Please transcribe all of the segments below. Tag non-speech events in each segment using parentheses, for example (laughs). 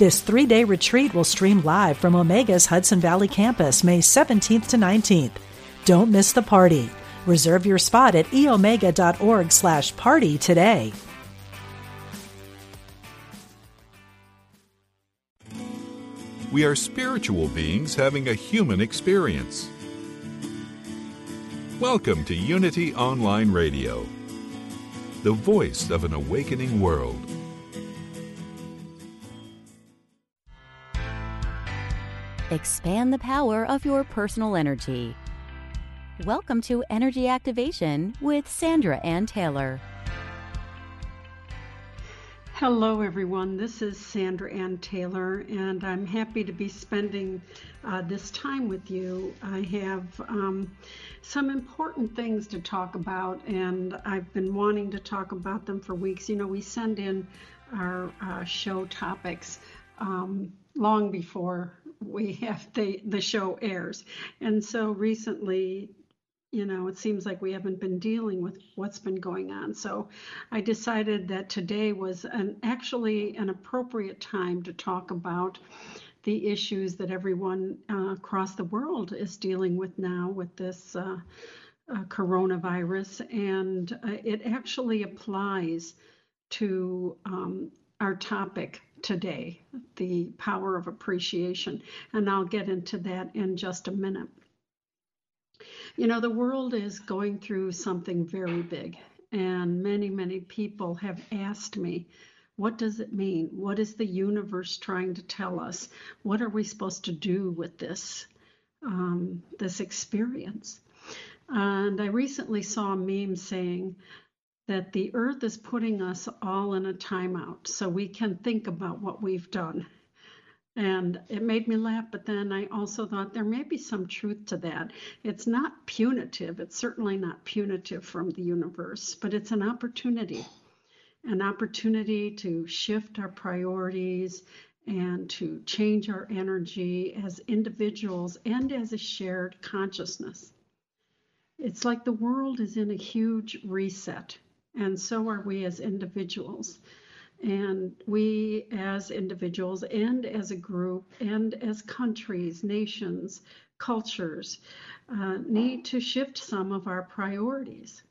This three day retreat will stream live from Omega's Hudson Valley campus May 17th to 19th. Don't miss the party. Reserve your spot at eomega.org slash party today. We are spiritual beings having a human experience. Welcome to Unity Online Radio, the voice of an awakening world. Expand the power of your personal energy. Welcome to Energy Activation with Sandra Anne Taylor. Hello, everyone. This is Sandra Anne Taylor, and I'm happy to be spending uh, this time with you. I have um, some important things to talk about, and I've been wanting to talk about them for weeks. You know, we send in our uh, show topics um, long before we have the the show airs. And so recently, you know, it seems like we haven't been dealing with what's been going on. So I decided that today was an actually an appropriate time to talk about the issues that everyone uh, across the world is dealing with now with this uh, uh, coronavirus, and uh, it actually applies to um, our topic today, the power of appreciation. And I'll get into that in just a minute. You know, the world is going through something very big, and many, many people have asked me, what does it mean? What is the universe trying to tell us? What are we supposed to do with this, um, this experience? And I recently saw a meme saying, that the earth is putting us all in a timeout so we can think about what we've done. And it made me laugh, but then I also thought there may be some truth to that. It's not punitive, it's certainly not punitive from the universe, but it's an opportunity an opportunity to shift our priorities and to change our energy as individuals and as a shared consciousness. It's like the world is in a huge reset and so are we as individuals. And we as individuals and as a group and as countries, nations, cultures uh, need to shift some of our priorities.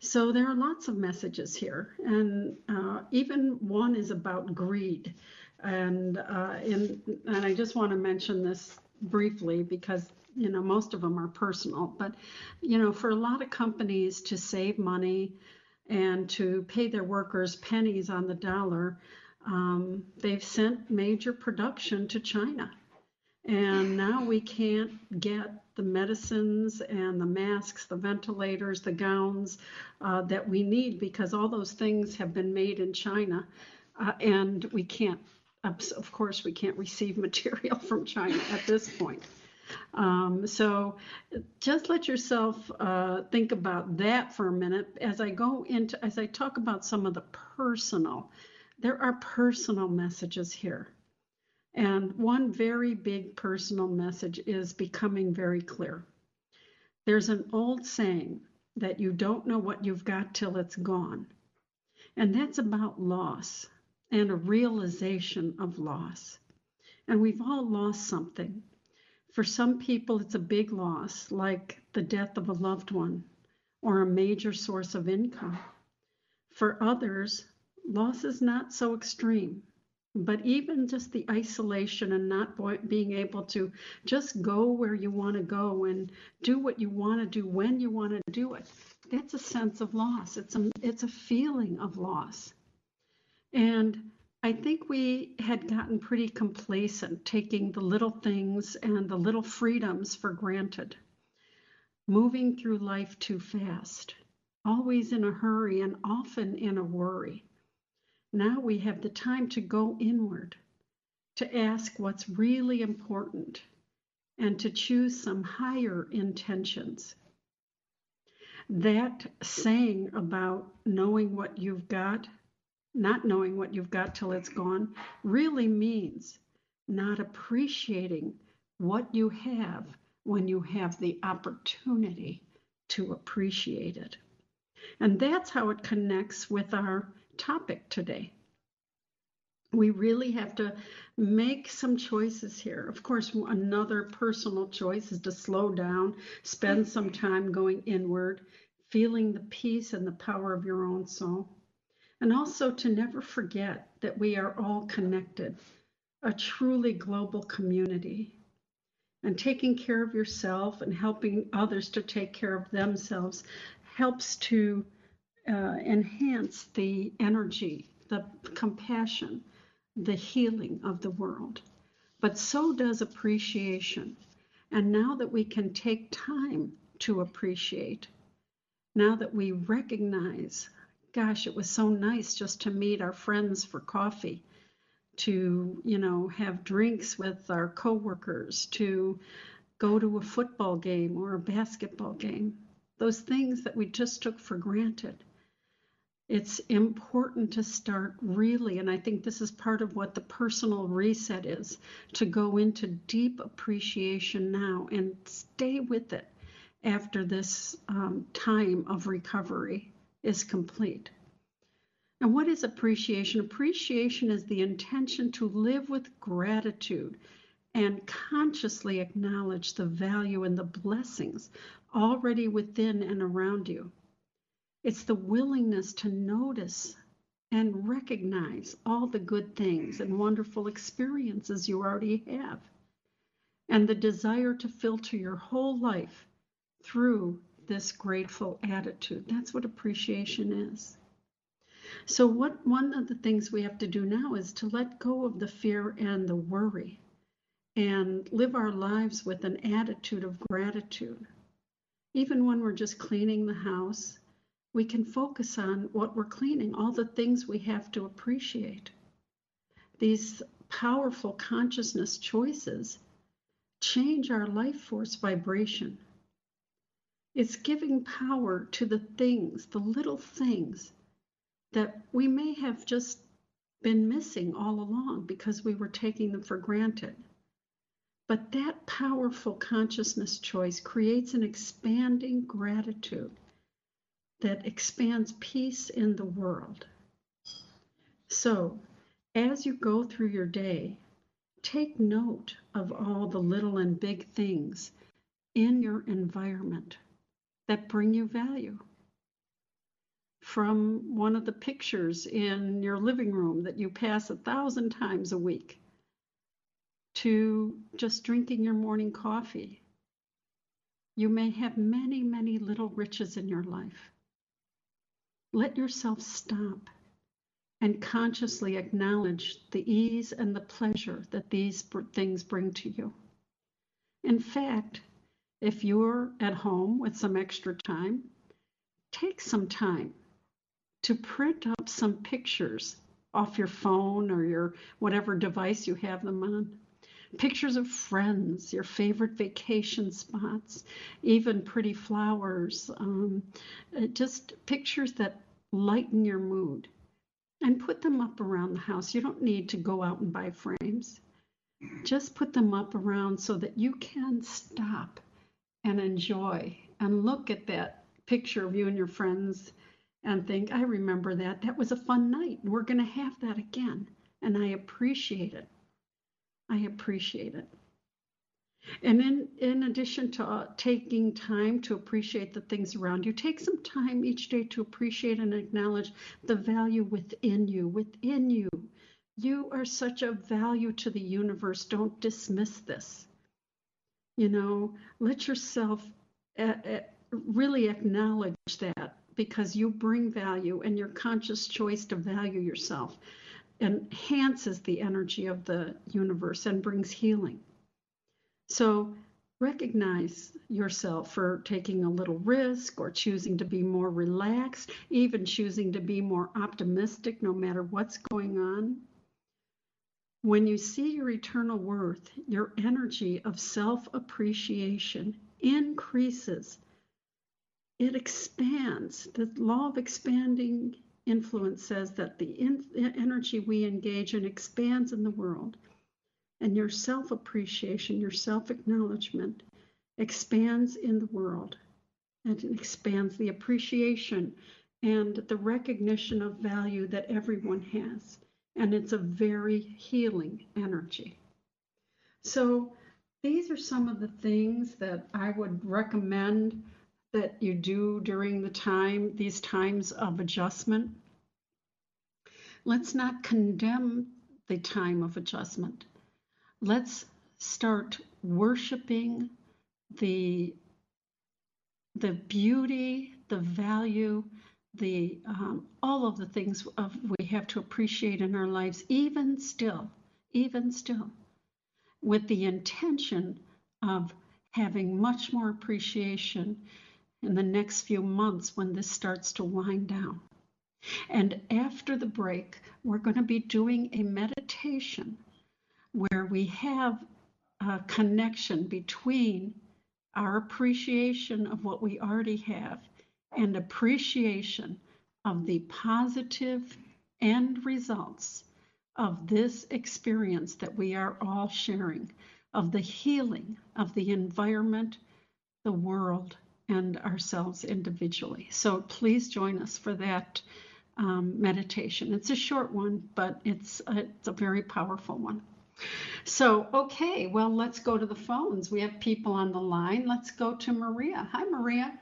So there are lots of messages here, and uh, even one is about greed. And, uh, in, and I just want to mention this briefly because you know most of them are personal but you know for a lot of companies to save money and to pay their workers pennies on the dollar um, they've sent major production to china. And now we can't get the medicines and the masks the ventilators the gowns uh, that we need because all those things have been made in china uh, and we can't of course we can't receive (laughs) material from china at this point um, so just let yourself uh, think about that for a minute as I go into, as I talk about some of the personal, there are personal messages here. And one very big personal message is becoming very clear. There's an old saying that you don't know what you've got till it's gone. And that's about loss and a realization of loss. And we've all lost something. For some people, it's a big loss, like the death of a loved one or a major source of income. For others, loss is not so extreme. But even just the isolation and not being able to just go where you want to go and do what you want to do when you want to do it, that's a sense of loss. It's a, it's a feeling of loss. And I think we had gotten pretty complacent, taking the little things and the little freedoms for granted, moving through life too fast, always in a hurry and often in a worry. Now we have the time to go inward, to ask what's really important and to choose some higher intentions. That saying about knowing what you've got, not knowing what you've got till it's gone, really means not appreciating what you have when you have the opportunity to appreciate it. And that's how it connects with our topic today. We really have to make some choices here. Of course, another personal choice is to slow down, spend some time going inward, feeling the peace and the power of your own soul. And also to never forget that we are all connected, a truly global community. And taking care of yourself and helping others to take care of themselves helps to uh, enhance the energy, the compassion, the healing of the world. But so does appreciation. And now that we can take time to appreciate, now that we recognize, gosh, it was so nice just to meet our friends for coffee, to, you know, have drinks with our coworkers, to go to a football game or a basketball game, those things that we just took for granted. It's important to start really, and I think this is part of what the personal reset is to go into deep appreciation now and stay with it after this um, time of recovery is complete. And what is appreciation? Appreciation is the intention to live with gratitude and consciously acknowledge the value and the blessings already within and around you. It's the willingness to notice and recognize all the good things and wonderful experiences you already have, and the desire to filter your whole life through this grateful attitude. That's what appreciation is. So, what one of the things we have to do now is to let go of the fear and the worry and live our lives with an attitude of gratitude. Even when we're just cleaning the house, we can focus on what we're cleaning, all the things we have to appreciate. These powerful consciousness choices change our life force vibration. It's giving power to the things, the little things that we may have just been missing all along because we were taking them for granted. But that powerful consciousness choice creates an expanding gratitude that expands peace in the world. So, as you go through your day, take note of all the little and big things in your environment that bring you value. From one of the pictures in your living room that you pass a thousand times a week, to just drinking your morning coffee. You may have many, many little riches in your life. Let yourself stop and consciously acknowledge the ease and the pleasure that these things bring to you. In fact, if you're at home with some extra time, take some time to print up some pictures off your phone or your whatever device you have them on. Pictures of friends, your favorite vacation spots, even pretty flowers, um, uh, just pictures that lighten your mood and put them up around the house. You don't need to go out and buy frames. Just put them up around so that you can stop and enjoy and look at that picture of you and your friends and think, I remember that. That was a fun night. We're going to have that again. And I appreciate it. I appreciate it. And in, in addition to uh, taking time to appreciate the things around you, take some time each day to appreciate and acknowledge the value within you. Within you, you are such a value to the universe. Don't dismiss this. You know, let yourself uh, uh, really acknowledge that because you bring value and your conscious choice to value yourself enhances the energy of the universe and brings healing. So recognize yourself for taking a little risk or choosing to be more relaxed, even choosing to be more optimistic no matter what's going on. When you see your eternal worth, your energy of self appreciation increases. It expands. The law of expanding influence says that the in- energy we engage in expands in the world. And your self appreciation, your self acknowledgement expands in the world. And it expands the appreciation and the recognition of value that everyone has. And it's a very healing energy. So, these are some of the things that I would recommend that you do during the time, these times of adjustment. Let's not condemn the time of adjustment. Let's start worshiping the the beauty, the value, the um, all of the things of we have to appreciate in our lives, even still, even still, with the intention of having much more appreciation in the next few months when this starts to wind down. And after the break, we're going to be doing a meditation where we have a connection between our appreciation of what we already have and appreciation of the positive end results of this experience that we are all sharing, of the healing of the environment, the world, and ourselves individually. So please join us for that um, meditation. It's a short one, but it's a, it's a very powerful one. So, okay, well, let's go to the phones. We have people on the line. Let's go to Maria. Hi, Maria.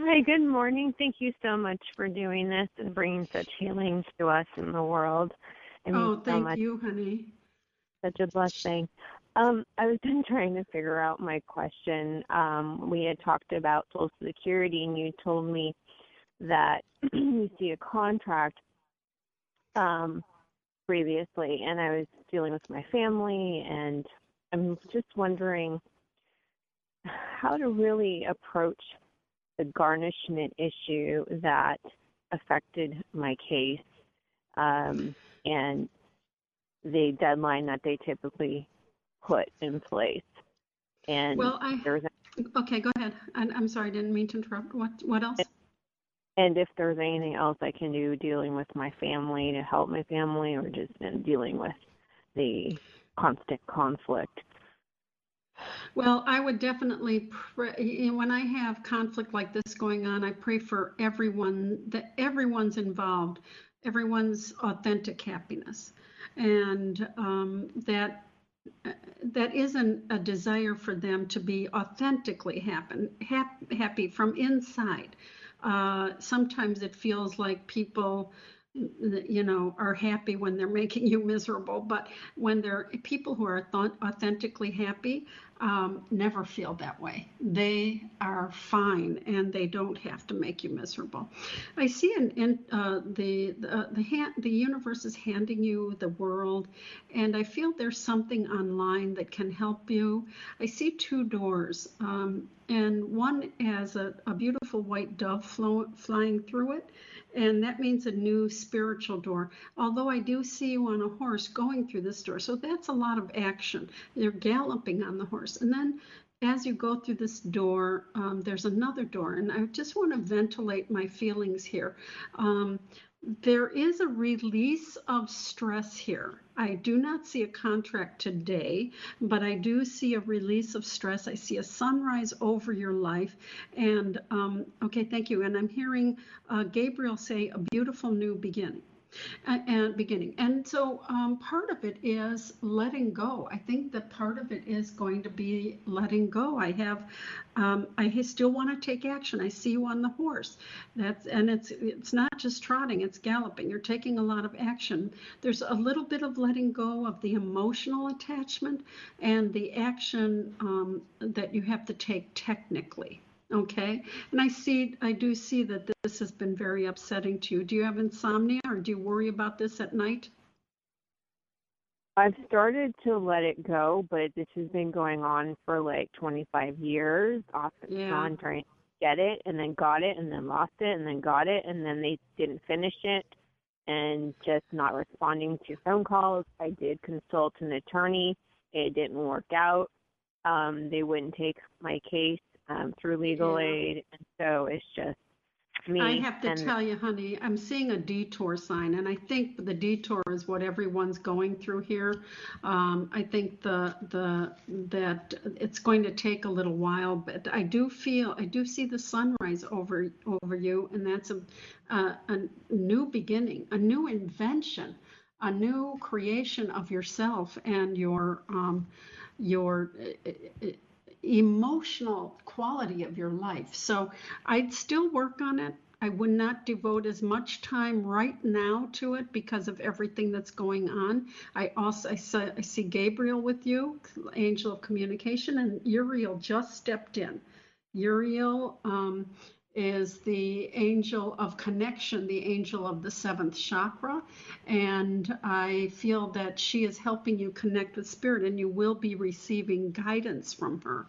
Hi, good morning. Thank you so much for doing this and bringing such healing to us in the world. It oh, thank so you, honey. Such a blessing. Um, I was (laughs) been trying to figure out my question. Um, we had talked about Social Security, and you told me that (clears throat) you see a contract um, previously, and I was dealing with my family, and I'm just wondering how to really approach the garnishment issue that affected my case um, and the deadline that they typically put in place. And well, I there's a, okay. Go ahead. I, I'm sorry, I didn't mean to interrupt. What what else? And if there's anything else I can do dealing with my family to help my family, or just in dealing with the constant conflict. Well, I would definitely pray. When I have conflict like this going on, I pray for everyone that everyone's involved, everyone's authentic happiness, and um, that that isn't a desire for them to be authentically happen, hap, happy from inside. Uh, sometimes it feels like people you know are happy when they're (laughs) making you miserable but when they're people who are authentically happy um, never feel that way. They are fine and they don't have to make you miserable. I see in, in uh, the the the, hand, the universe is handing you the world and i feel there's something online that can help you. I see two doors um, and one has a, a beautiful white dove flow, flying through it and that means a new spiritual door. Although I do see you on a horse going through this door, so that's a lot of action. You're galloping on the horse, and then as you go through this door, um, there's another door, and I just want to ventilate my feelings here. Um, there is a release of stress here. I do not see a contract today, but I do see a release of stress. I see a sunrise over your life. And um, okay, thank you. And I'm hearing uh, Gabriel say a beautiful new beginning and beginning. And so um, part of it is letting go. I think that part of it is going to be letting go. I have, um, I still want to take action. I see you on the horse. That's and it's it's not just trotting; it's galloping. You're taking a lot of action. There's a little bit of letting go of the emotional attachment and the action um, that you have to take technically. Okay. And I see, I do see that this has been very upsetting to you. Do you have insomnia or do you worry about this at night? I've started to let it go, but this has been going on for like 25 years off and yeah. on trying to get it and then got it and then lost it and then got it and then they didn't finish it and just not responding to phone calls. I did consult an attorney. It didn't work out. Um, they wouldn't take my case um, through legal Yeah. aid, and so it's just me. I have to and tell you, honey, I'm seeing a detour sign, and I think the detour is what everyone's going through here. Um, I think the the that it's going to take a little while, but I do feel I do see the sunrise over over you, and that's a a, a new beginning, a new invention, a new creation of yourself and your um, your emotional quality of your life. So I'd still work on it. I would not devote as much time right now to it because of everything that's going on. I also I see, I see Gabriel with you, angel of communication, and Uriel just stepped in. Uriel um, is the angel of connection, the angel of the seventh chakra. And I feel that she is helping you connect with spirit, and you will be receiving guidance from her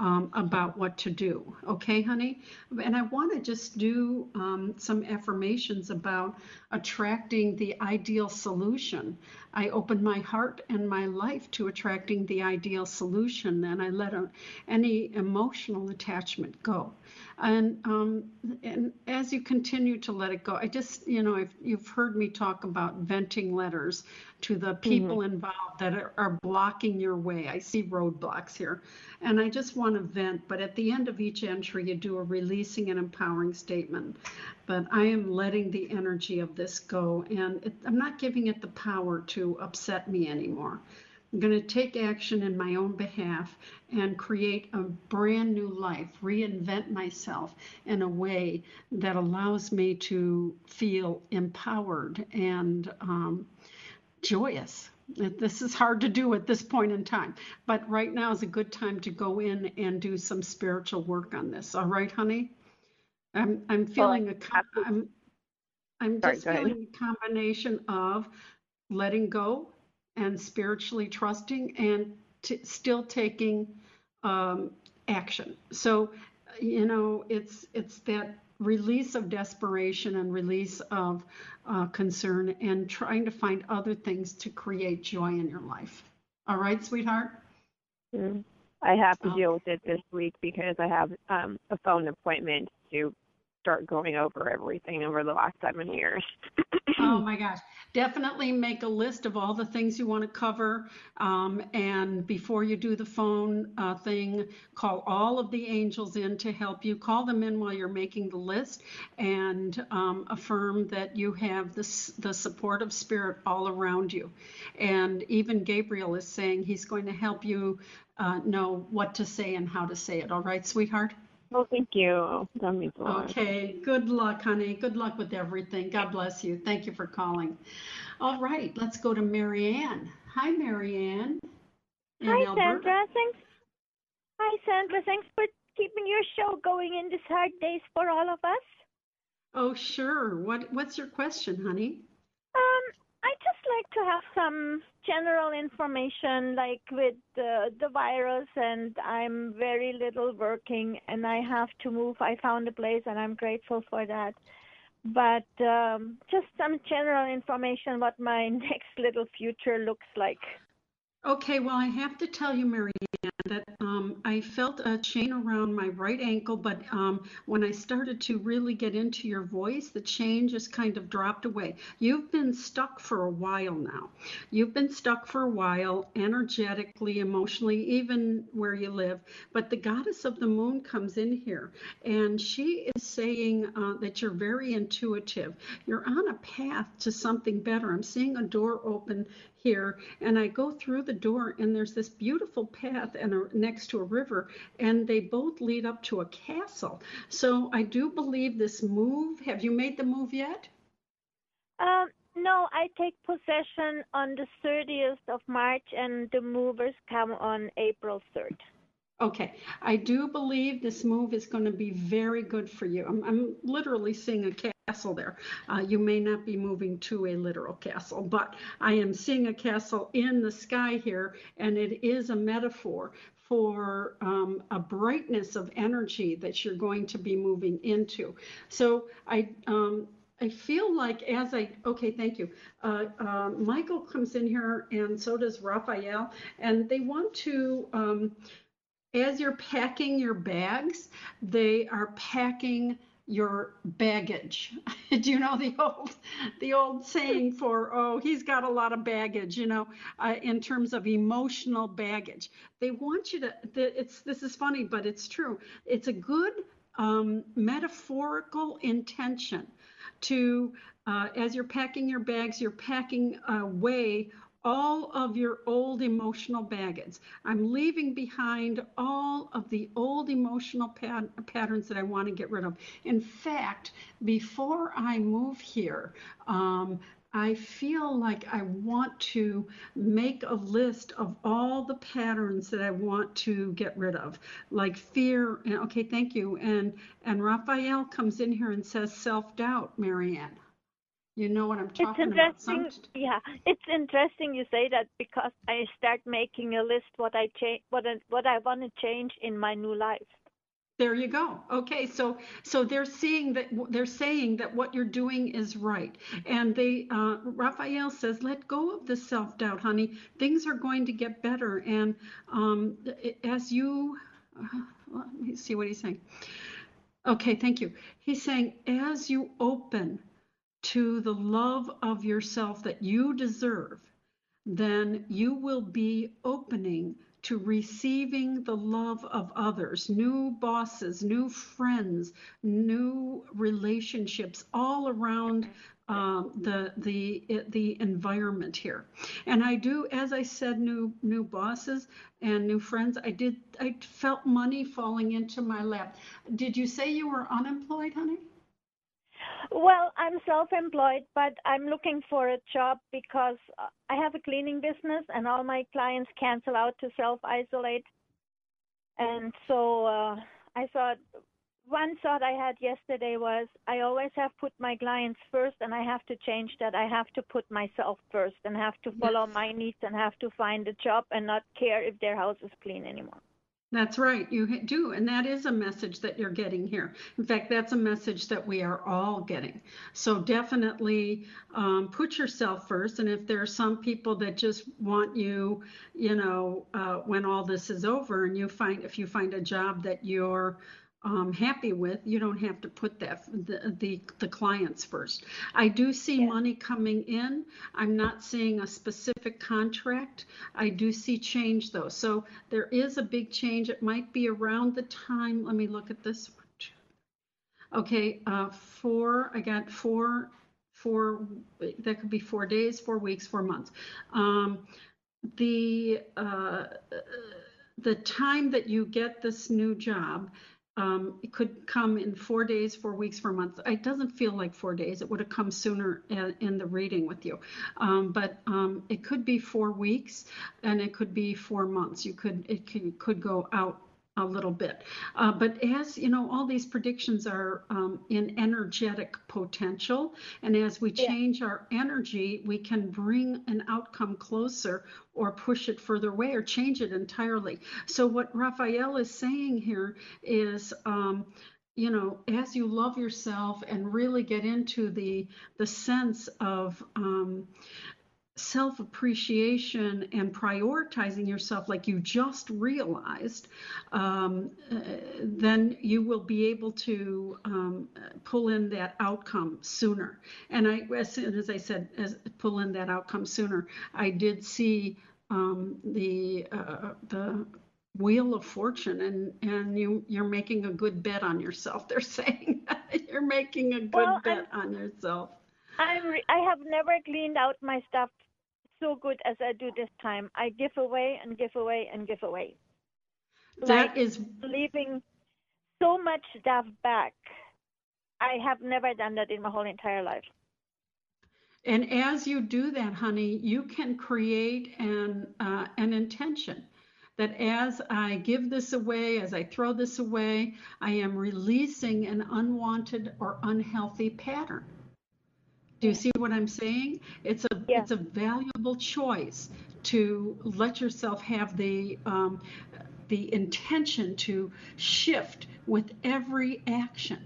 um, about what to do. Okay, honey? And I want to just do um, some affirmations about attracting the ideal solution. I open my heart and my life to attracting the ideal solution, and I let any emotional attachment go. And um, and as you continue to let it go, I just you know if you've heard me talk about venting letters to the people involved that are, are blocking your way. I see roadblocks here, and I just want to vent. But at the end of each entry, you do a releasing and empowering statement. But I am letting the energy of this go, and it, I'm not giving it the power to upset me anymore. I'm going to take action in my own behalf and create a brand new life, reinvent myself in a way that allows me to feel empowered and um, joyous. This is hard to do at this point in time, but right now is a good time to go in and do some spiritual work on this. All right, honey? I'm I'm feeling a com- I'm I'm Sorry, just ahead. feeling a combination of letting go and spiritually trusting and t- still taking um, action. So, you know, it's it's that release of desperation and release of uh, concern and trying to find other things to create joy in your life. All right, sweetheart. Mm. I have to Oh. deal with it this week because I have um, a phone appointment to start going over everything over the last seven years. (clears throat) Oh my gosh. Definitely make a list of all the things you want to cover. Um, and before you do the phone uh, thing, call all of the angels in to help you. Call them in while you're making the list and um, affirm that you have this, the support of spirit all around you. And even Gabriel is saying he's going to help you uh, know what to say and how to say it. All right, sweetheart? Well, thank you. That means a lot. Okay, good luck, honey. Good luck with everything. God bless you. Thank you for calling. All right, let's go to Marianne. Hi, Marianne. in Hi, Alberta. Sandra. Thanks. Hi, Sandra. Thanks for keeping your show going in these hard days for all of us. Oh, sure. What What's your question, honey? Um, I just like to have some general information, like with the the virus, and I'm very little working, and I have to move. I found a place, and I'm grateful for that. But um, just some general information, what my (laughs) next little future looks like. Okay, well, I have to tell you, Marianne, that um, I felt a chain around my right ankle, but um, when I started to really get into your voice, the chain just kind of dropped away. You've been stuck for a while now. You've been stuck for a while, energetically, emotionally, even where you live. But the goddess of the moon comes in here, and she is saying uh, that you're very intuitive. You're on a path to something better. I'm seeing a door open here and I go through the door and there's this beautiful path and a, next to a river and they both lead up to a castle. So I do believe this move. Have you made the move yet? Um, no, I take possession on the 30th of March, and the movers come on April 3rd. Okay, I do believe this move is going to be very good for you. I'm, I'm literally seeing a castle there. Uh, you may not be moving to a literal castle, but I am seeing a castle in the sky here, and it is a metaphor for um, a brightness of energy that you're going to be moving into. So I um, I feel like as I, okay, thank you. Uh, uh, Michael comes in here and so does Raphael, and they want to, um, as you're packing your bags, they are packing your baggage. (laughs) Do you know the old the old saying for oh he's got a lot of baggage, you know, uh, in terms of emotional baggage. They want you to it's this is funny but it's true. It's a good um, metaphorical intention to uh, as you're packing your bags, you're packing away all of your old emotional baggage. I'm leaving behind all of the old emotional pat- patterns that I want to get rid of. In fact, before I move here, um, I feel like I want to make a list of all the patterns that I want to get rid of, like fear. And okay, thank you. And and Raphael comes in here and says self-doubt, Marianne. You know what I'm talking it's interesting, about. Some... Yeah, it's interesting you say that because I start making a list what I change, what I, what I want to change in my new life. There you go. Okay, so so they're seeing that they're saying that what you're doing is right, and they uh, Raphael says, "Let go of the self doubt, honey. Things are going to get better." And um, as you, uh, let me see what he's saying. Okay, thank you. He's saying as you open to the love of yourself that you deserve, then you will be opening to receiving the love of others, new bosses, new friends, new relationships all around um, the the the environment here. And I do, as I said, new new bosses and new friends. I did. I felt money falling into my lap. Did you say you were unemployed, honey? Well, I'm self-employed, but I'm looking for a job because I have a cleaning business, and all my clients cancel out to self-isolate. And so uh, I thought one thought I had yesterday was I always have put my clients first, and I have to change that. I have to put myself first, and have to follow yes. my needs, and have to find a job, and not care if their house is clean anymore. That's right, you do. And that is a message that you're getting here. In fact, that's a message that we are all getting. So definitely um, put yourself first. And if there are some people that just want you, you know, uh, when all this is over and you find, if you find a job that you're, um, happy with, you don't have to put that the the, the clients first. I do see yeah. money coming in. I'm not seeing a specific contract. I do see change though. So there is a big change. It might be around the time. Let me look at this one. Okay, uh, four. I got four. Four. That could be four days, four weeks, four months. Um, the uh, the time that you get this new job um, it could come in four days, four weeks, four months. It doesn't feel like four days. It would have come sooner in, the reading with you. Um, but um, it could be four weeks and it could be four months. You could, it could, could go out a little bit. Uh, but as you know, all these predictions are um, in energetic potential. And as we change yeah. our energy, we can bring an outcome closer or push it further away or change it entirely. So, what Raphael is saying here is. Um, you know, as you love yourself and really get into the the sense of um, self appreciation and prioritizing yourself like you just realized, um, uh, then you will be able to um, pull in that outcome sooner. And I, as soon as I said, as, pull in that outcome sooner, I did see um, the uh, the wheel of fortune and and you you're making a good bet on yourself (laughs) they're saying you're making a good well, bet I'm, on yourself re- i have never cleaned out my stuff so good as I do this time. I give away and give away and give away. That like is leaving so much stuff back. I have never done that in my whole entire life. And as you do that, honey, you can create an uh, an intention that as I give this away, as I throw this away, I am releasing an unwanted or unhealthy pattern. Do you see what I'm saying? It's a yeah. it's a valuable choice to let yourself have the um, the intention to shift with every action,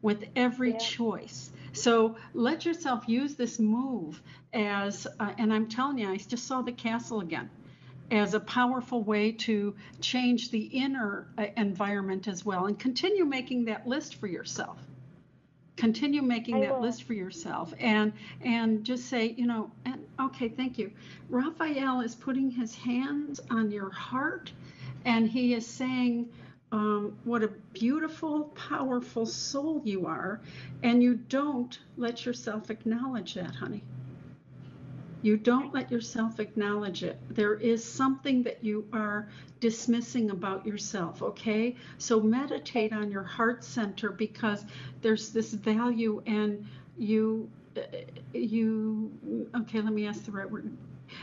with every yeah. choice. So let yourself use this move as, uh, and I'm telling you, I just saw the castle again as a powerful way to change the inner uh, environment as well and continue making that list for yourself continue making that list for yourself and and just say you know and okay thank you. Raphael is putting his hands on your heart and he is saying um, what a beautiful powerful soul you are and you don't let yourself acknowledge that honey you don't let yourself acknowledge it. There is something that you are dismissing about yourself, okay? So meditate on your heart center because there's this value and you uh, you okay, let me ask the right word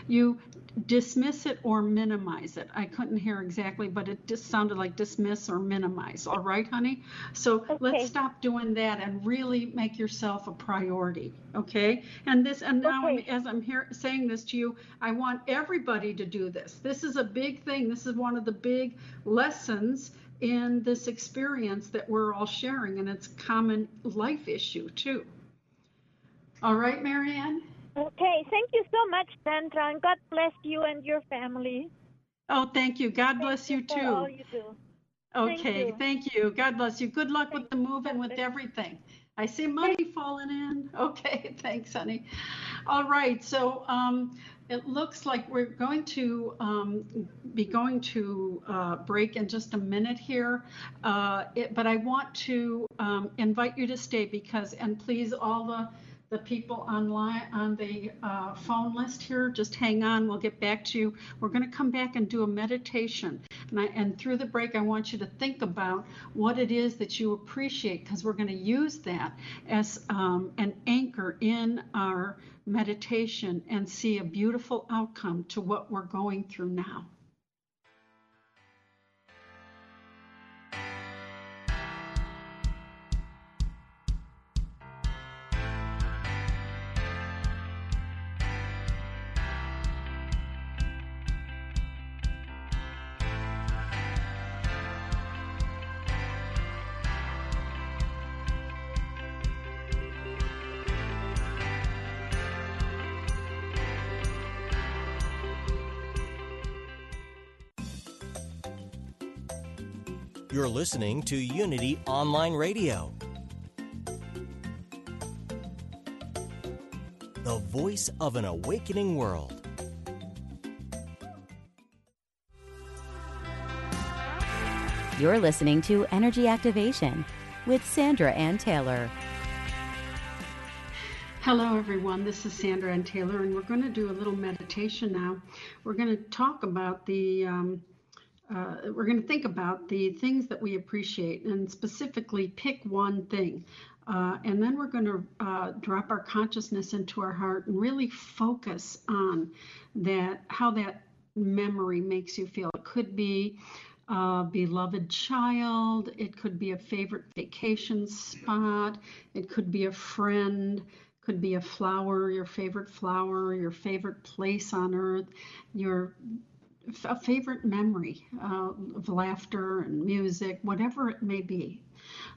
you dismiss it or minimize it. I couldn't hear exactly, but it just sounded like dismiss or minimize. All right, honey? So okay. let's stop doing that and really make yourself a priority. Okay? And this and now okay. as I'm here saying this to you, I want everybody to do this. This is a big thing. This is one of the big lessons in this experience that we're all sharing and it's common life issue too. All right, Marianne? Okay, thank you so much, Sandra, and God bless you and your family. Oh, thank you. God bless you, too. all you do. Okay, thank you. thank you. God bless you. Good luck with the move and with everything. I see money falling in. (laughs) Okay, thanks, honey. All right, so um, it looks like we're going to um, be going to uh, break in just a minute here, uh, it, but I want to um, invite you to stay because, and please, all the the people online on the uh, phone list here. Just hang on. We'll get back to you. We're going to come back and do a meditation. And, I, and through the break, I want you to think about what it is that you appreciate because we're going to use that as um, an anchor in our meditation and see a beautiful outcome to what we're going through now. You're listening to Unity Online Radio, the voice of an awakening world. You're listening to Energy Activation with Sandra Anne Taylor. Hello, everyone. This is Sandra Anne Taylor, and we're going to do a little meditation now. We're going to talk about the um, uh, we're going to think about the things that we appreciate and specifically pick one thing. Uh, and then we're going to uh, drop our consciousness into our heart and really focus on that, how that memory makes you feel. It could be a beloved child, it could be a favorite vacation spot, it could be a friend, could be a flower, your favorite flower, your favorite place on earth, your a favorite memory uh, of laughter and music, whatever it may be.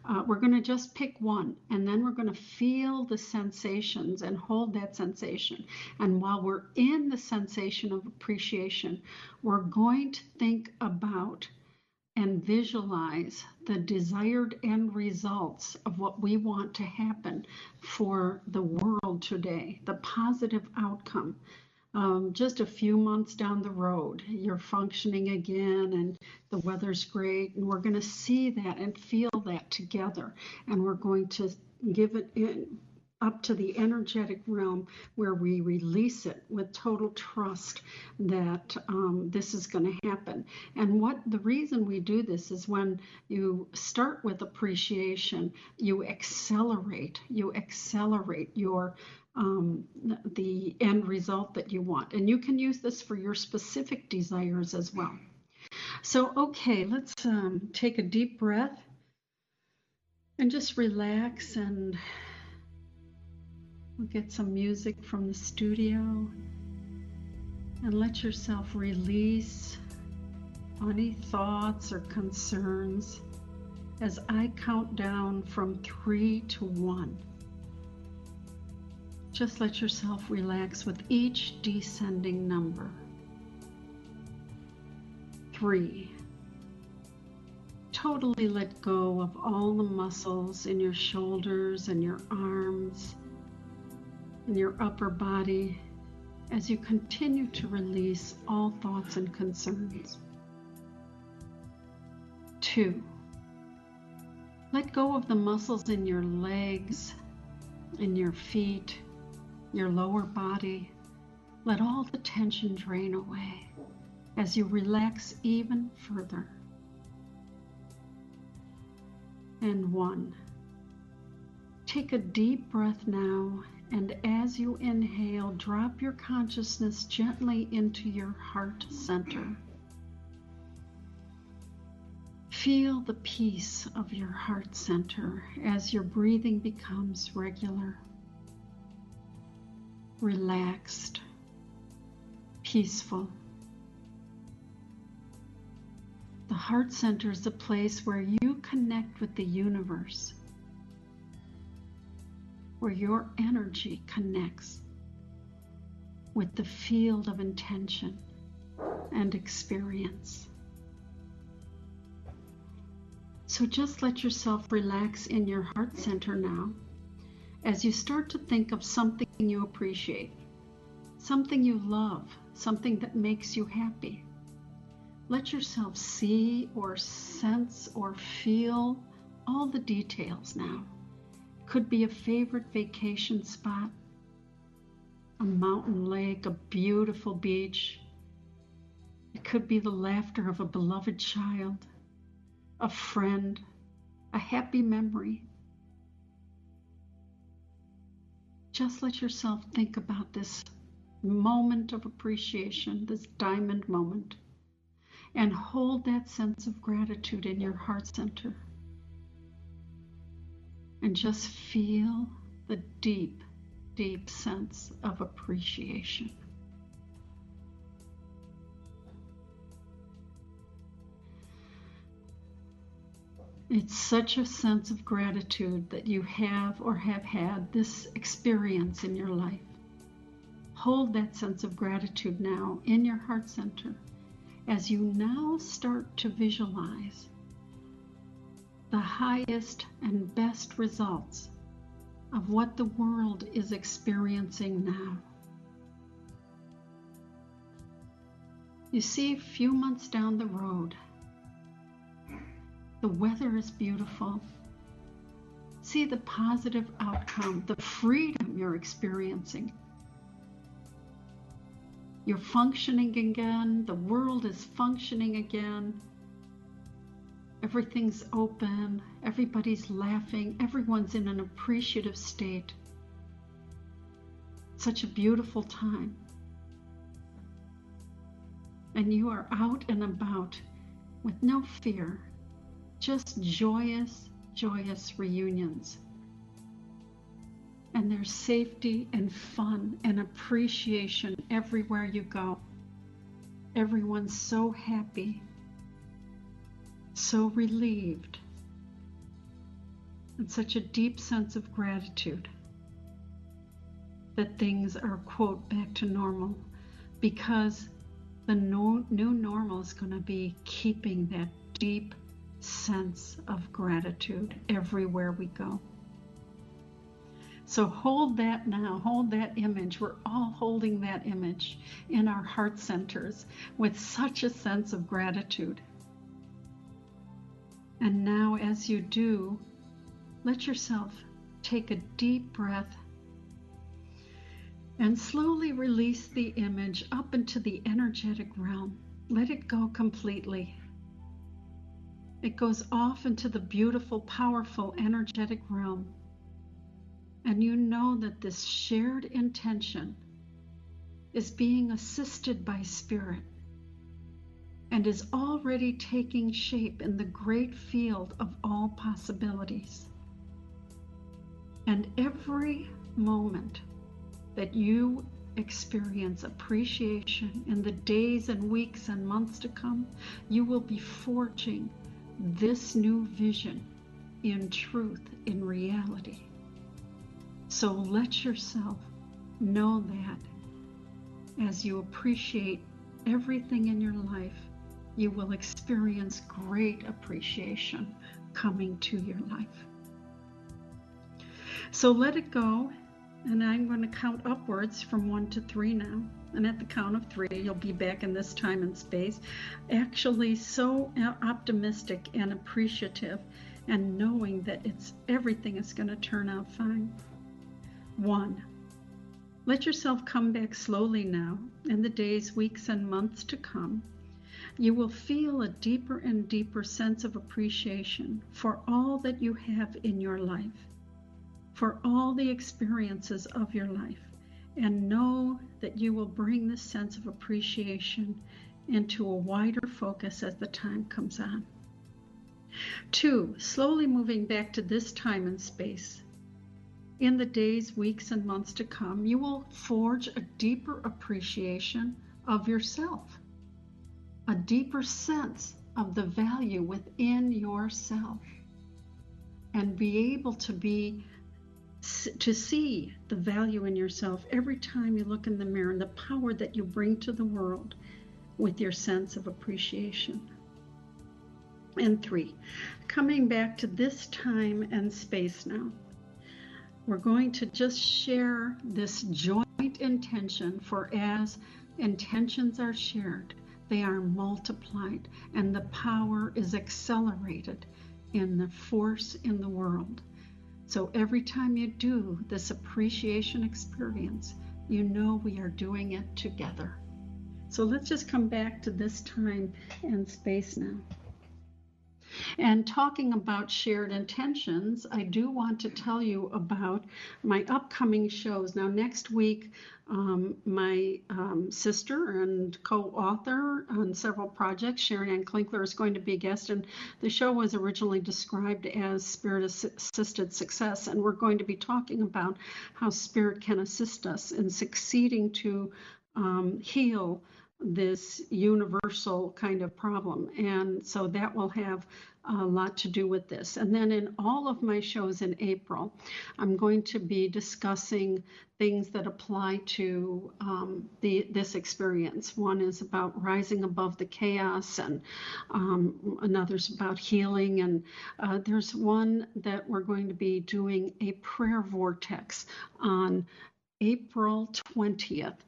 Uh, we're going to just pick one and then we're going to feel the sensations and hold that sensation. And while we're in the sensation of appreciation, we're going to think about and visualize the desired end results of what we want to happen for the world today, the positive outcome um, just a few months down the road, you're functioning again and the weather's great. And we're going to see that and feel that together. And we're going to give it in, up to the energetic realm where we release it with total trust that um, this is going to happen. And what the reason we do this is when you start with appreciation, you accelerate, you accelerate your um, the end result that you want. And you can use this for your specific desires as well. So, okay, let's um, take a deep breath and just relax and we'll get some music from the studio and let yourself release any thoughts or concerns as I count down from three to one. Just let yourself relax with each descending number. Three. Totally let go of all the muscles in your shoulders and your arms and your upper body as you continue to release all thoughts and concerns. Two, let go of the muscles in your legs, in your feet, your lower body. Let all the tension drain away as you relax even further. And one. Take a deep breath now, and as you inhale, drop your consciousness gently into your heart center. Feel the peace of your heart center as your breathing becomes regular, relaxed, peaceful. The heart center is the place where you connect with the universe, where your energy connects with the field of intention and experience. So just let yourself relax in your heart center now as you start to think of something you appreciate, something you love, something that makes you happy. Let yourself see or sense or feel all the details now. Could be a favorite vacation spot, a mountain lake, a beautiful beach. It could be the laughter of a beloved child a friend, a happy memory. Just let yourself think about this moment of appreciation, this diamond moment, and hold that sense of gratitude in your heart center. And just feel the deep, deep sense of appreciation. It's such a sense of gratitude that you have or have had this experience in your life. Hold that sense of gratitude now in your heart center as you now start to visualize the highest and best results of what the world is experiencing now. You see, a few months down the road, the weather is beautiful. See the positive outcome, the freedom you're experiencing. You're functioning again, the world is functioning again. Everything's open, everybody's laughing, everyone's in an appreciative state. Such a beautiful time. And you are out and about with no fear, just joyous, joyous reunions. And there's safety and fun and appreciation everywhere you go. Everyone's so happy, so relieved, and such a deep sense of gratitude that things are, quote, back to normal because the no, new normal is going to be keeping that deep sense of gratitude everywhere we go. So hold that now, hold that image. We're all holding that image in our heart centers with such a sense of gratitude. And now, as you do, let yourself take a deep breath and slowly release the image up into the energetic realm. Let it go completely. It goes off into the beautiful, powerful, energetic realm. And you know that this shared intention is being assisted by Spirit and is already taking shape in the great field of all possibilities. And every moment that you experience appreciation in the days and weeks and months to come, you will be forging this new vision in truth, in reality. So let yourself know that as you appreciate everything in your life, you will experience great appreciation coming to your life. So let it go, and I'm going to count upwards from one to three now. And at the count of three, you'll be back in this time and space, actually so optimistic and appreciative, and knowing that it's everything is going to turn out fine. One, let yourself come back slowly now in the days, weeks, and months to come. You will feel a deeper and deeper sense of appreciation for all that you have in your life, for all the experiences of your life, and know that you will bring this sense of appreciation into a wider focus as the time comes on. Two, slowly moving back to this time and space in the days, weeks, and months to come, you will forge a deeper appreciation of yourself, a deeper sense of the value within yourself, and be able to be to see the value in yourself every time you look in the mirror and the power that you bring to the world with your sense of appreciation. And three, coming back to this time and space now we're going to just share this joint intention for as intentions are shared, they are multiplied and the power is accelerated in the force in the world. So every time you do this appreciation experience, you know we are doing it together. So let's just come back to this time and space now. And talking about shared intentions, I do want to tell you about my upcoming shows. Now, next week, um, my um, sister and co-author on several projects, Sharon Anne Klingler, is going to be a guest, and the show was originally described as Spirit-Assisted Success, and we're going to be talking about how Spirit can assist us in succeeding to um, heal this universal kind of problem. And so that will have a lot to do with this. And then in all of my shows in April, I'm going to be discussing things that apply to um, the, this experience. One is about rising above the chaos, and um, another's about healing. And uh, there's one that we're going to be doing a prayer vortex on April 20th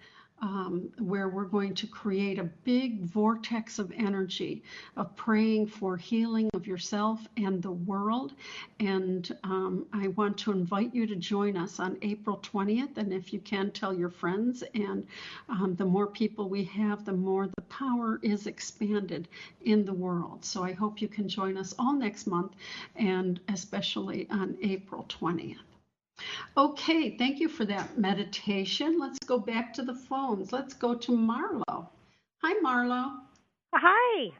um, where we're going to create a big vortex of energy of praying for healing of yourself and the world. And um, I want to invite you to join us on April 20th. And if you can, tell your friends. And um, the more people we have, the more the power is expanded in the world. So I hope you can join us all next month and especially on April 20th. Okay, thank you for that meditation. Let's go back to the phones. Let's go to Marlo. Hi, Marlo. Hi.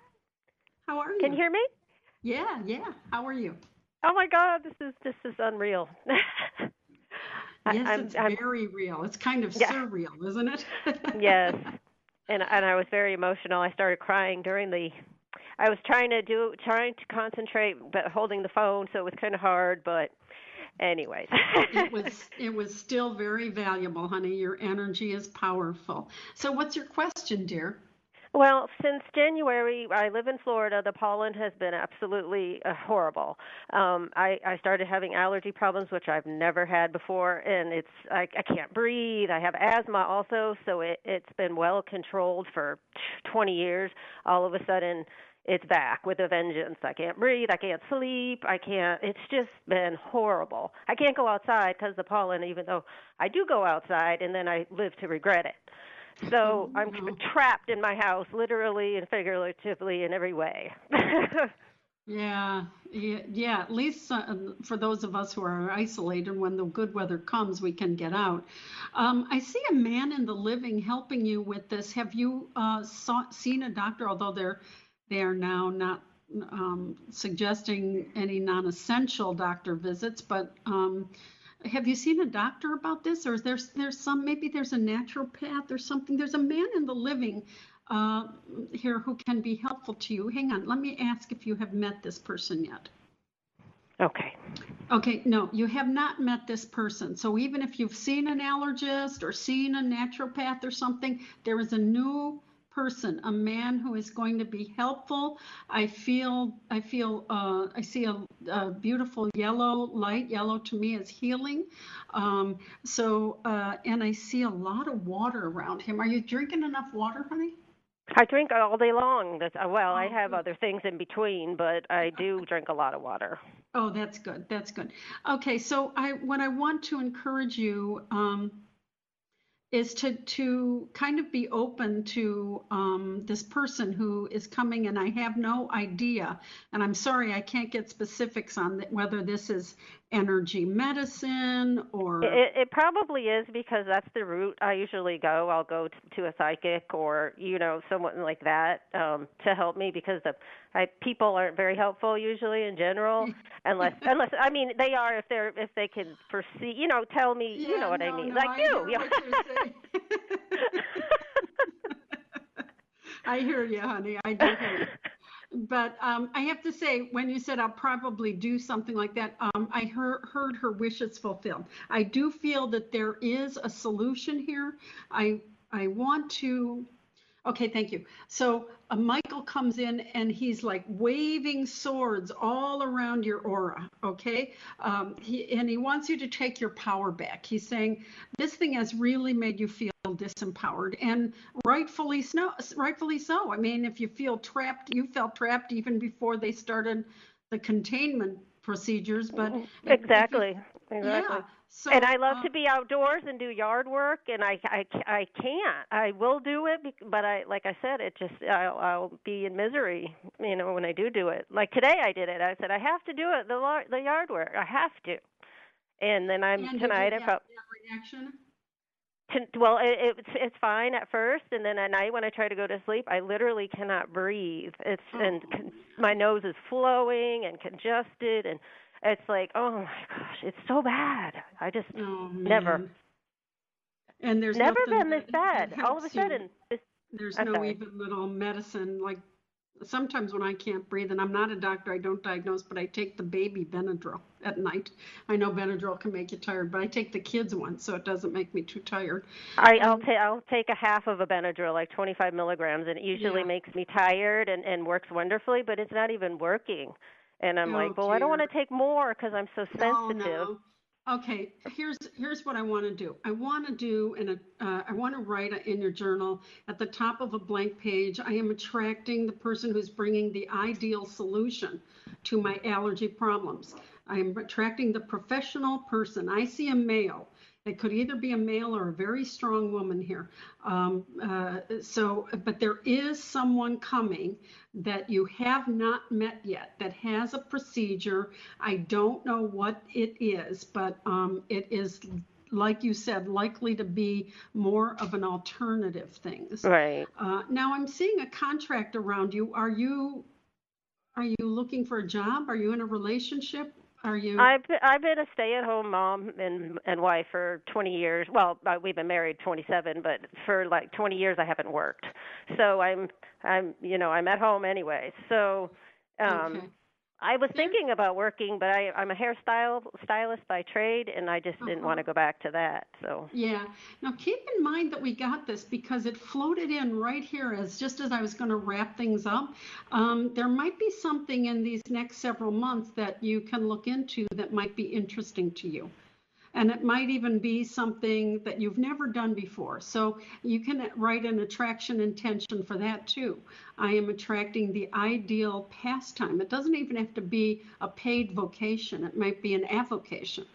How are you? Can you hear me? Yeah, yeah. How are you? Oh my God, this is this is unreal. (laughs) yes, I'm, it's I'm, very real. It's kind of yeah. surreal, isn't it? (laughs) yes, and and I was very emotional. I started crying during the. I was trying to do trying to concentrate, but holding the phone, so it was kind of hard. But anyways (laughs) it was (laughs) it was still very valuable honey your energy is powerful so what's your question dear well, since January, I live in Florida. The pollen has been absolutely uh, horrible. Um, I, I started having allergy problems, which I've never had before, and it's I, I can't breathe. I have asthma also, so it, it's been well controlled for 20 years. All of a sudden, it's back with a vengeance. I can't breathe. I can't sleep. I can't. It's just been horrible. I can't go outside because the pollen. Even though I do go outside, and then I live to regret it. So (laughs) I'm trapped in my house, literally and figuratively in every way. (laughs) yeah, yeah, yeah. At least uh, for those of us who are isolated, when the good weather comes, we can get out. Um, I see a man in the living helping you with this. Have you uh, saw, seen a doctor? Although they're they are now not um, suggesting any non-essential doctor visits, but um, have you seen a doctor about this, or is there there's some maybe there's a naturopath or something? There's a man in the living uh, here who can be helpful to you. Hang on, let me ask if you have met this person yet. Okay. Okay, no, you have not met this person. So even if you've seen an allergist or seen a naturopath or something, there is a new person, a man who is going to be helpful. I feel, I feel, uh, I see a, a, beautiful yellow light. Yellow to me is healing. Um, so, uh, and I see a lot of water around him. Are you drinking enough water, honey? I drink all day long. That's, uh, well, I oh, have other things in between, but I do drink a lot of water. Oh, that's good. That's good. Okay, so I what I want to encourage you um, is to to kind of be open to um, this person who is coming and i have no idea. And i'm sorry i can't get specifics on whether this is energy medicine or it, it probably is because that's the route i usually go. I'll go to, to a psychic or you know someone like that um to help me because the I, people aren't very helpful usually in general (laughs) unless unless i mean they are if they're if they can foresee you know tell me yeah, you know what no, i mean no, like I you yeah (laughs) (laughs) I hear you, honey. I do hear you but um, I have to say, when you said I'll probably do something like that, um, I heard, heard her wishes fulfilled. I do feel that there is a solution here. I I want to Okay, thank you. So uh, Michael comes in and he's like waving swords all around your aura. Okay, um, he, and he wants you to take your power back. He's saying this thing has really made you feel disempowered, and rightfully so. Rightfully so. I mean, if you feel trapped, you felt trapped even before they started the containment procedures. But exactly, you, exactly. Yeah, so, and I love uh, to be outdoors and do yard work, and I I I can't. I will do it, but I like I said, it just I'll, I'll be in misery, you know, when I do do it. Like today, I did it. I said I have to do it the the yard work. I have to. And then I'm and tonight. I felt reaction. To, well, it, it's it's fine at first, and then at night when I try to go to sleep, I literally cannot breathe. It's oh. and con- my nose is flowing and congested, and it's like, oh my gosh, it's so bad. I just oh, never. And there's never been this bad. All of a sudden, this, there's I'm no sorry. even little medicine like sometimes when I can't breathe, and I'm not a doctor, I don't diagnose, but I take the baby Benadryl at night. I know Benadryl can make you tired, but I take the kids one, so it doesn't make me too tired. I, I'll um, take I'll take a half of a Benadryl, like 25 milligrams, and it usually Yeah. makes me tired and and works wonderfully, but it's not even working. And I'm Oh, like, well, I don't want to take more because I'm so Oh, sensitive. no. Okay, here's here's what I want to do. I want to do and a uh, I want to write in your journal at the top of a blank page. I am attracting the person who's bringing the ideal solution to my allergy problems. I am attracting the professional person. I see a male. It could either be a male or a very strong woman here. Um, uh, so, but there is someone coming that you have not met yet that has a procedure. I don't know what it is, but um, it is, like you said, likely to be more of an alternative things. Right. Uh, now I'm seeing a contract around you. Are you are you looking for a job? Are you in a relationship? Are you? I've been, I've been a stay-at-home mom and and wife for 20 years. Well, uh, we've been married 27, but for like 20 years I haven't worked. So I'm I'm you know I'm at home anyway. So um Okay. I was thinking about working, but I I'm a hairstyle stylist by trade, and I just didn't Uh-huh. want to go back to that. So Yeah. Now keep in mind that we got this because it floated in right here as just as I was going to wrap things up. Um, there might be something in these next several months that you can look into that might be interesting to you. And it might even be something that you've never done before. So you can write an attraction intention for that too. I am attracting the ideal pastime. It doesn't even have to be a paid vocation, it might be an avocation.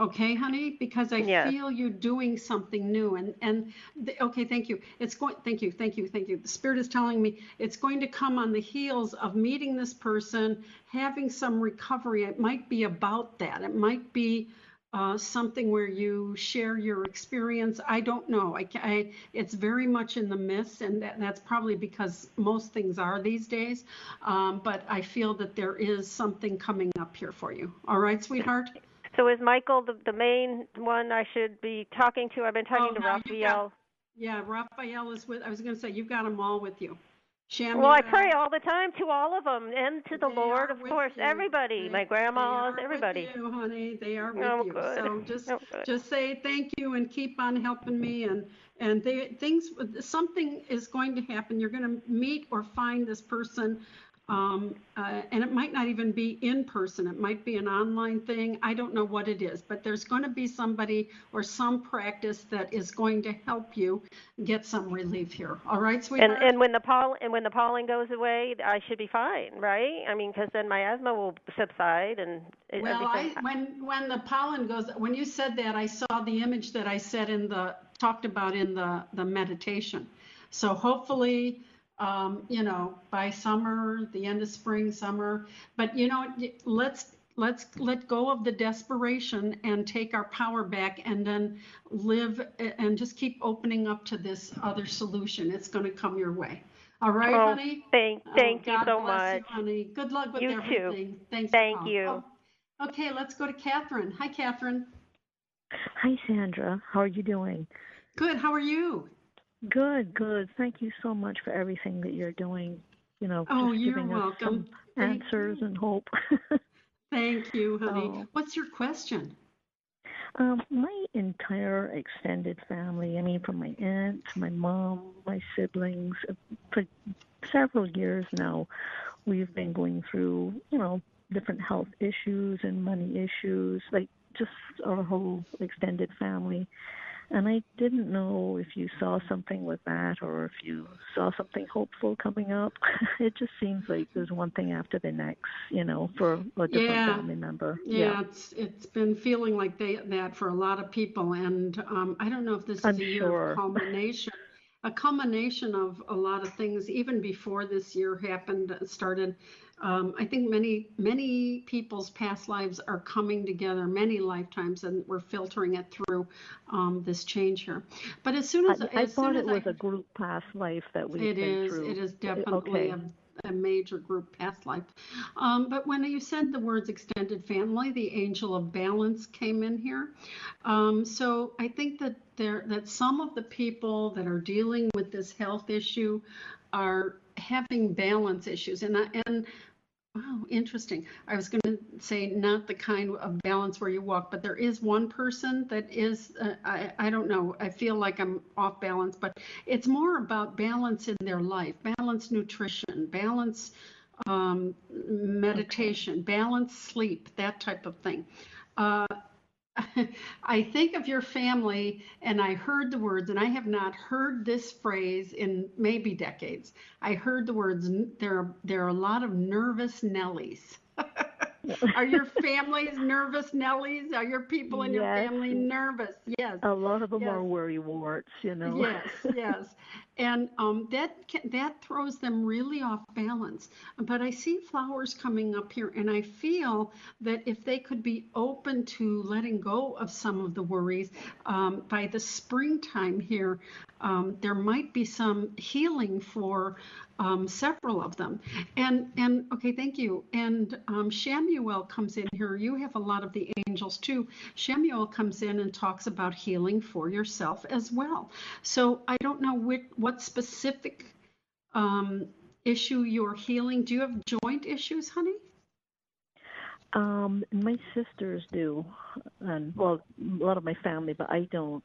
Okay, honey, because I Yes. feel you're doing something new, and and the, okay, thank you. It's going. Thank you, thank you, thank you. The spirit is telling me it's going to come on the heels of meeting this person, having some recovery. It might be about that. It might be uh, something where you share your experience. I don't know. I, I it's very much in the mist, and that, that's probably because most things are these days. Um, but I feel that there is something coming up here for you. All right, sweetheart. so is Michael the the main one I should be talking to? I've been talking Oh, to no, you've got- Raphael. Yeah, Raphael is with. I was going to say you've got them all with you. Shamuel. Well, I pray all the time to all of them and to the They Lord, of course, you. everybody, They- my they grandmas, are everybody. With you, honey, they are with Oh, you. good. So oh, just Oh, just say thank you and keep on helping me and and they things something is going to happen. You're going to meet or find this person. Um, uh, and it might not even be in person. It might be an online thing. I don't know what it is, but there's going to be somebody or some practice that is going to help you get some relief here. All right, And sweetheart? and when the pollen and when the pollen goes away, I should be fine, right? I mean, because then my asthma will subside and it- Well, I, when, when the pollen goes, when you said that, I saw the image that I said in the, talked about in the, the meditation. So hopefully, um, you know, by summer, the end of spring, summer, but you know, let's, let's let go of the desperation and take our power back and then live and just keep opening up to this other solution. It's going to come your way. All right, Oh, honey? thank Oh, thank you so bless you, much. honey. Good luck with You too. Thanks. Thank calling. you. Oh, Okay, let's go to Catherine. Hi, Catherine. Hi, Sandra. How are you doing? Good. How are you? Good, good. Thank you so much for everything that you're doing. You know, Oh, just you're giving us welcome. some Thank answers you. and hope. (laughs) Thank you, honey. Oh. What's your question? um, my entire extended family, I mean, from my aunt, my mom, my siblings, uh, for several years now, we've been going through, you know, different health issues and money issues, like just our whole extended family. And I didn't know if you saw something with that or if you saw something hopeful coming up. (laughs) it just seems like there's one thing after the next, you know, for a different Yeah. family member. Yeah, it's it's been feeling like they, that for a lot of people, and um, I don't know if this is I'm a year sure. of culmination, a culmination of a lot of things. Even before this year happened, started. Um, I think many many people's past lives are coming together, many lifetimes, and we're filtering it through um, this change here. But as soon as I, I as thought it as was I, a group past life that we've It is. through. It is definitely okay. a, a major group past life. Um, but when you said the words extended family, the angel of balance came in here. Um, so I think that there that some of the people that are dealing with this health issue are having balance issues, and I, and Wow, interesting. I was going to say not the kind of balance where you walk, but there is one person that is, uh, I, I don't know, I feel like I'm off balance, but it's more about balance in their life, balance nutrition, balance um, meditation, balance sleep, that type of thing. Uh, (laughs) I think of your family and I heard the words, and I have not heard this phrase in maybe decades. I heard the words, there are, there are a lot of nervous Nellies. (laughs) are your families nervous Nellies? Are your people in your family nervous? Yes. A lot of them Yes. are worry warts, you know. Yes, yes, and um, that that throws them really off balance. But I see flowers coming up here, and I feel that if they could be open to letting go of some of the worries um, by the springtime here, um, there might be some healing for um, several of them. And and okay, thank you. And um, Shamuel comes in here. You have a lot of the angels too. Shamuel comes in and talks about healing for yourself as well. So I don't know which, what specific um, issue you're healing. Do you have joint issues, honey? Um, my sisters do, and well, a lot of my family, but I don't.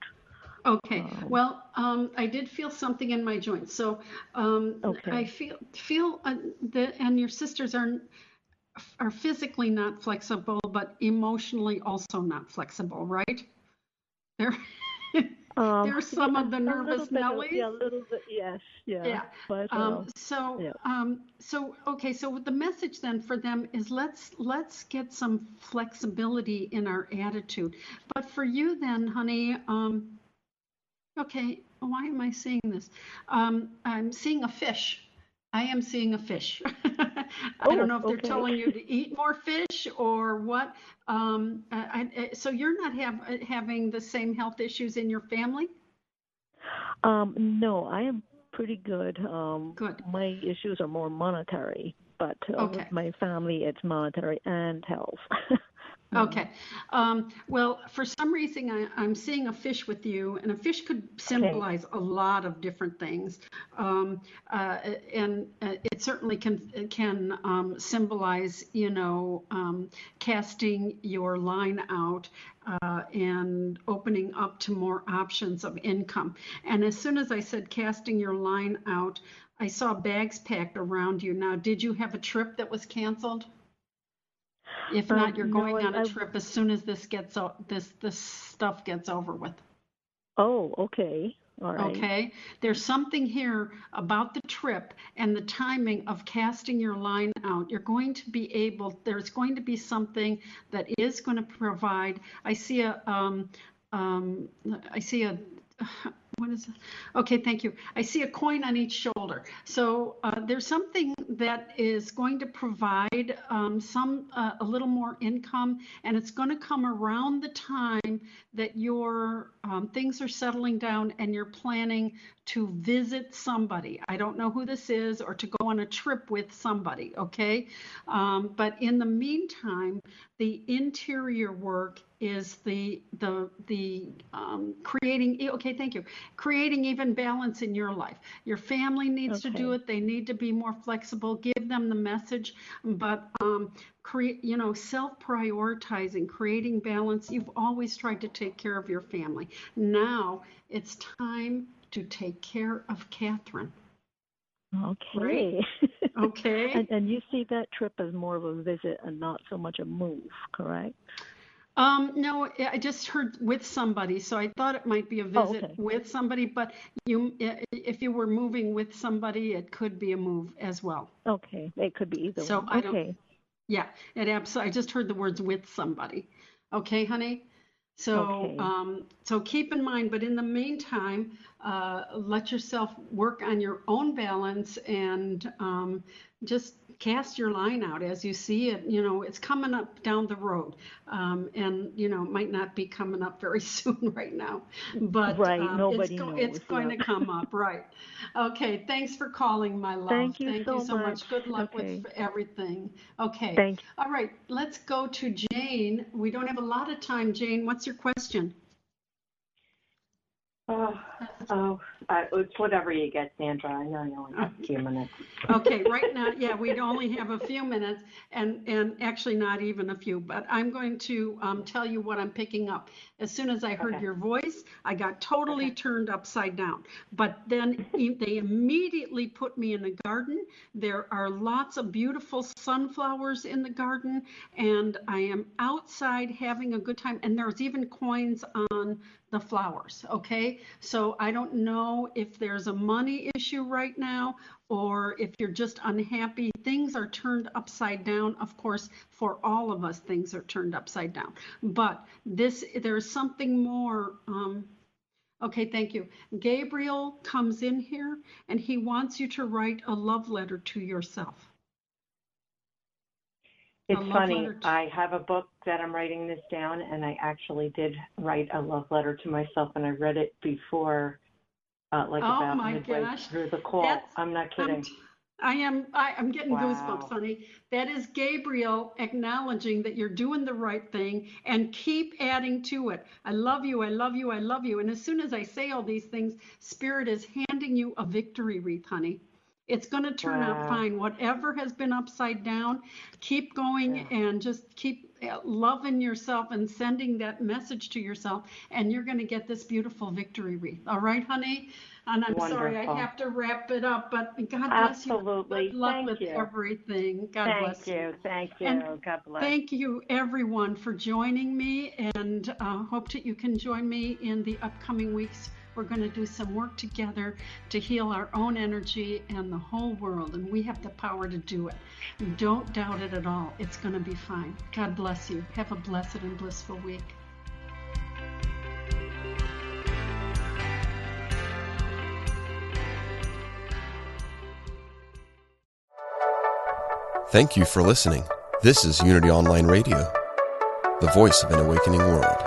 Okay. Um, Well, um, I did feel something in my joints. So um, Okay. I feel feel uh, that, and your sisters are are physically not flexible, but emotionally also not flexible, right? They're (laughs) Um, There's some yeah, of the nervous Nellies. Yeah, a little bit. Yes. Yeah. Yeah. But uh, Um, so, yeah. um, so okay. So the message then for them is let's let's get some flexibility in our attitude. But for you then, honey, um, okay. Why am I seeing this? Um, I'm seeing a fish. I am seeing a fish. (laughs) I don't Oh, know if they're okay. telling you to eat more fish or what. Um, I, I, so you're not have, having the same health issues in your family? Um, no, I am pretty good. Um, Good. My issues are more monetary, but uh, Okay. with my family, it's monetary and health. (laughs) Okay. Um, well, for some reason, I, I'm seeing a fish with you, and a fish could symbolize a lot of different things. Um, uh, and uh, it certainly can can um, symbolize, you know, um, casting your line out uh, and opening up to more options of income. And as soon as I said casting your line out, I saw bags packed around you. Now, did you have a trip that was canceled? If not, you're no, going I- on a trip as soon as this gets, o- this, this stuff gets over with. Oh, okay. All right. Okay, there's something here about the trip and the timing of casting your line out. You're going to be able, there's going to be something that is going to provide. I see a, um, um, I see a, what is it? Okay, thank you. I see a coin on each shoulder. So uh, there's something that is going to provide um, some, uh, a little more income, and it's going to come around the time that your um, things are settling down and you're planning to visit somebody. I don't know who this is or to go on a trip with somebody, okay? Um, but in the meantime, the interior work is the the the um, creating okay thank you. Creating even balance in your life. Your family needs to do it. They need to be more flexible. Give them the message. But um, create you know self prioritizing creating balance. You've always tried to take care of your family. Now it's time to take care of catherine. Okay. (laughs) okay. And, and you see that trip as more of a visit and not so much a move, correct? Um, no, I just heard with somebody, so I thought it might be a Oh, visit okay. with somebody, but you, if you were moving with somebody, it could be a move as well. Okay. It could be either So one. I don't- okay. Yeah, it absolutely, I just heard the words with somebody. Okay, honey? So, Okay. um, so keep in mind, but in the meantime, uh, let yourself work on your own balance and, um, just cast your line out as you see it. You know, it's coming up down the road. Um, and, you know, might not be coming up very (laughs) soon right now, but, Right, um, nobody it's, go- knows, it's going yeah. to come up, right? Okay, thanks for calling, my love. Thank you Thank so you so much. much. Good luck Okay. with everything. Okay. Thank All right, let's go to Jane. We don't have a lot of time, Jane. What's your question? Oh, oh, uh, it's whatever you get, Sandra. I know you only have a few minutes. Okay, right now, yeah, we'd only have a few minutes and, and actually not even a few, but I'm going to um, tell you what I'm picking up. As soon as I heard Okay. your voice, I got totally turned upside down. But then they immediately put me in a garden. There are lots of beautiful sunflowers in the garden, and I am outside having a good time. And there's even coins on the flowers, okay? So I don't know if there's a money issue right now or if you're just unhappy. Things are turned upside down. Of course, for all of us, things are turned upside down. But this, there's something more. Um, okay, thank you. Gabriel comes in here and he wants you to write a love letter to yourself. It's funny. I have a book that I'm writing this down, and I actually did write a love letter to myself, and I read it before, uh, like Oh about my midway gosh. through the call. That's- I'm not I'm kidding. t- I am, I, I'm getting Wow. goosebumps, honey. That is Gabriel acknowledging that you're doing the right thing and keep adding to it. I love you, I love you, I love you. And as soon as I say all these things, Spirit is handing you a victory wreath, honey. It's going to turn out fine. Whatever has been upside down, keep going and just keep uh, loving yourself and sending that message to yourself, and you're going to get this beautiful victory wreath. All right, honey? And I'm sorry I have to wrap it up, but God bless you. Absolutely. Good luck Thank with you. everything. God Thank bless you. Thank you. And God bless. Thank you, everyone, for joining me, and uh, hope that you can join me in the upcoming weeks. We're going to do some work together to heal our own energy and the whole world, and we have the power to do it. Don't doubt it at all. It's going to be fine. God bless you. Have a blessed and blissful week. Thank you for listening. This is Unity Online Radio, the voice of an awakening world.